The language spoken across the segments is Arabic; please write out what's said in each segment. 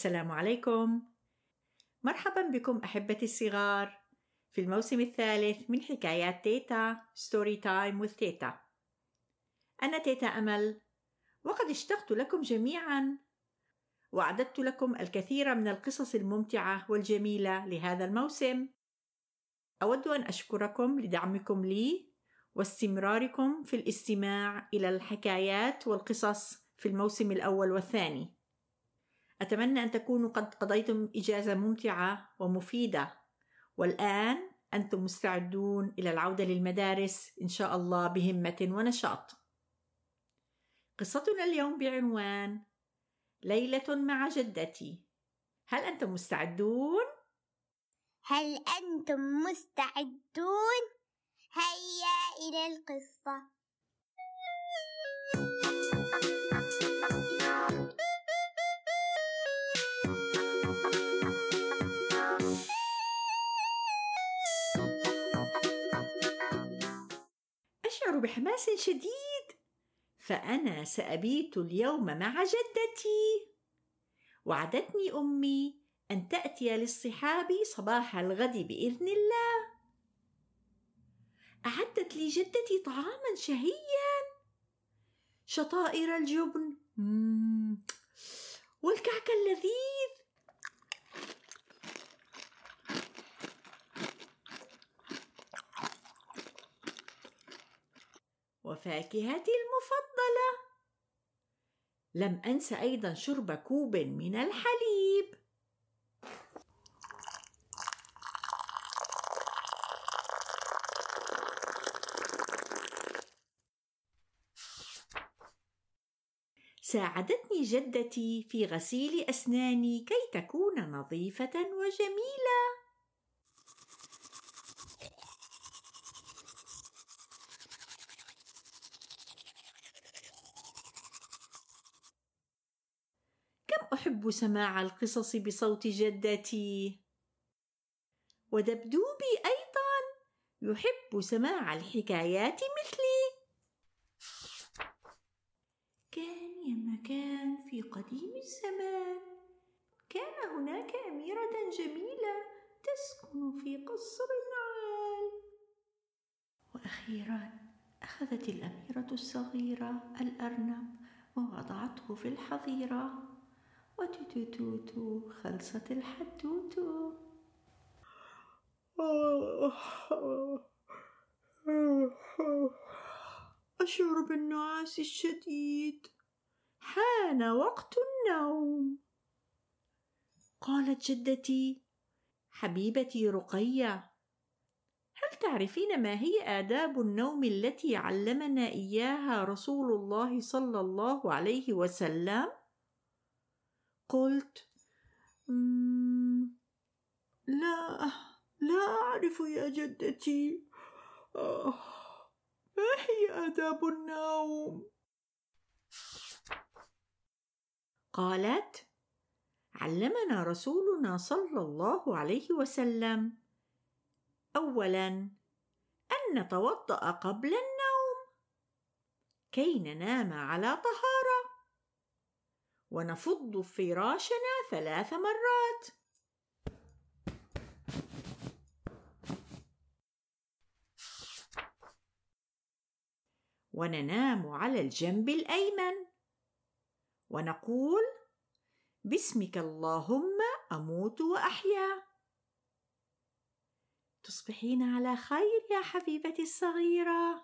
السلام عليكم. مرحبا بكم أحبتي الصغار في الموسم الثالث من حكايات تيتا story time with تيتا. أنا تيتا أمل وقد اشتقت لكم جميعا وأعددت لكم الكثير من القصص الممتعة والجميلة لهذا الموسم. أود أن أشكركم لدعمكم لي واستمراركم في الاستماع إلى الحكايات والقصص في الموسم الأول والثاني. أتمنى أن تكونوا قد قضيتم إجازة ممتعة ومفيدة والآن أنتم مستعدون إلى العودة للمدارس إن شاء الله بهمة ونشاط. قصتنا اليوم بعنوان ليلة مع جدتي. هل أنتم مستعدون؟ هل أنتم مستعدون؟ هيا إلى القصة. بحماس شديد. فأنا سأبيت اليوم مع جدتي. وعدتني أمي أن تأتي للصحاب صباح الغد بإذن الله. أعدت لي جدتي طعاما شهيا. شطائر الجبن. والكعك اللذيذ وفاكهتي المفضلة. لم أنس أيضا شرب كوب من الحليب. ساعدتني جدتي في غسيل أسناني كي تكون نظيفة وجميلة. أحب سماع القصص بصوت جدتي. ودبدوبي أيضا يحب سماع الحكايات مثلي. كان يا مكان في قديم الزمان. كان هناك أميرة جميلة تسكن في قصر عال وأخيرا أخذت الأميرة الصغيرة الأرنب ووضعته في الحظيرة. وتوتوتو خلصت الحدوتو. أشعر بالنعاس الشديد. حان وقت النوم. قالت جدتي حبيبتي رقية هل تعرفين ما هي آداب النوم التي علمنا إياها رسول الله صلى الله عليه وسلم؟ قلت لا لا أعرف يا جدتي. آه، ما هي آداب النوم؟ قالت علمنا رسولنا صلى الله عليه وسلم. اولا أن نتوضأ قبل النوم. كي ننام على طهارة. ونفض فراشنا ثلاث مرات. وننام على الجنب الأيمن. ونقول باسمك اللهم أموت وأحيا. تصبحين على خير يا حبيبتي الصغيرة.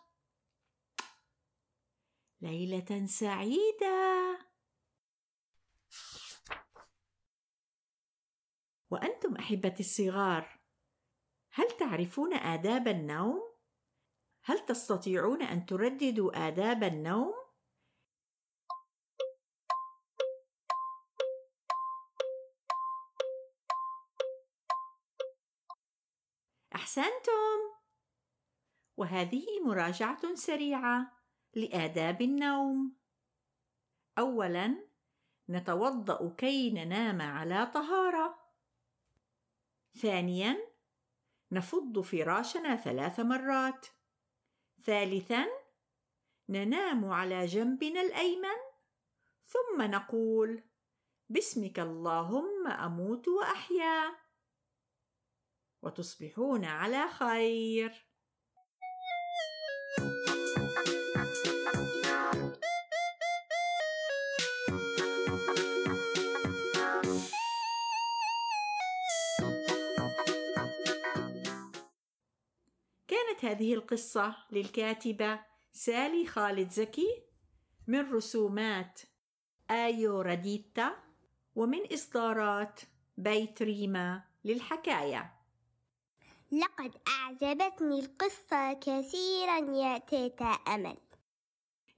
ليلة سعيدة. وأنتم أحبتي الصغار هل تعرفون آداب النوم؟ هل تستطيعون أن ترددوا آداب النوم؟ أحسنتم! وهذه مراجعة سريعة لآداب النوم. أولاً: نتوضأ كي ننام على طهارة. ثانياً: نفض فراشنا ثلاث مرات. ثالثاً: ننام على جنبنا الأيمن. ثم نقول: باسمك اللهم أموت وأحيا. وتصبحون على خير. هذه القصة للكاتبة سالي خالد زكي من رسومات آيو راديتا ومن إصدارات بيت ريما للحكاية. لقد أعجبتني القصة كثيرا يا تيتا أمل.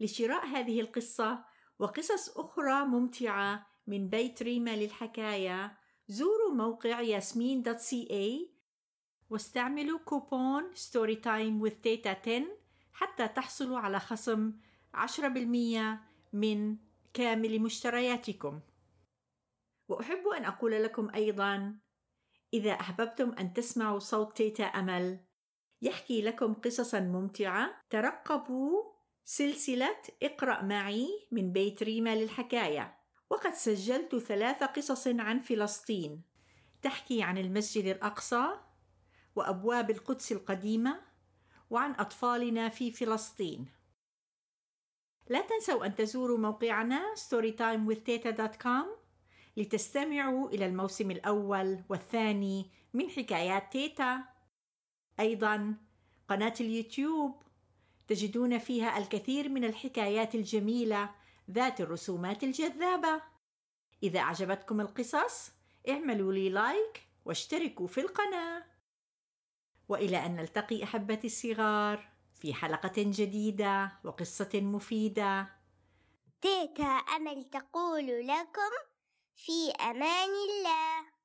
لشراء هذه القصة وقصص أخرى ممتعة من بيت ريما للحكاية زوروا موقع ياسمين dot ca واستعملوا كوبون story time with تيتا 10 حتى تحصلوا على خصم 10% من كامل مشترياتكم. وأحب أن أقول لكم أيضا إذا أحببتم أن تسمعوا صوت تيتا أمل يحكي لكم قصصا ممتعة ترقبوا سلسلة اقرأ معي من بيت ريما للحكاية. وقد سجلت ثلاث قصص عن فلسطين. تحكي عن المسجد الأقصى وأبواب القدس القديمة وعن أطفالنا في فلسطين. لا تنسوا أن تزوروا موقعنا storytimewithteta.com لتستمعوا إلى الموسم الأول والثاني من حكايات تيتا. أيضا قناة اليوتيوب تجدون فيها الكثير من الحكايات الجميلة ذات الرسومات الجذابة. إذا أعجبتكم القصص اعملوا لي لايك واشتركوا في القناة. وإلى أن نلتقي أحبتي الصغار في حلقة جديدة وقصة مفيدة. تيتا أمل تقول لكم في أمان الله.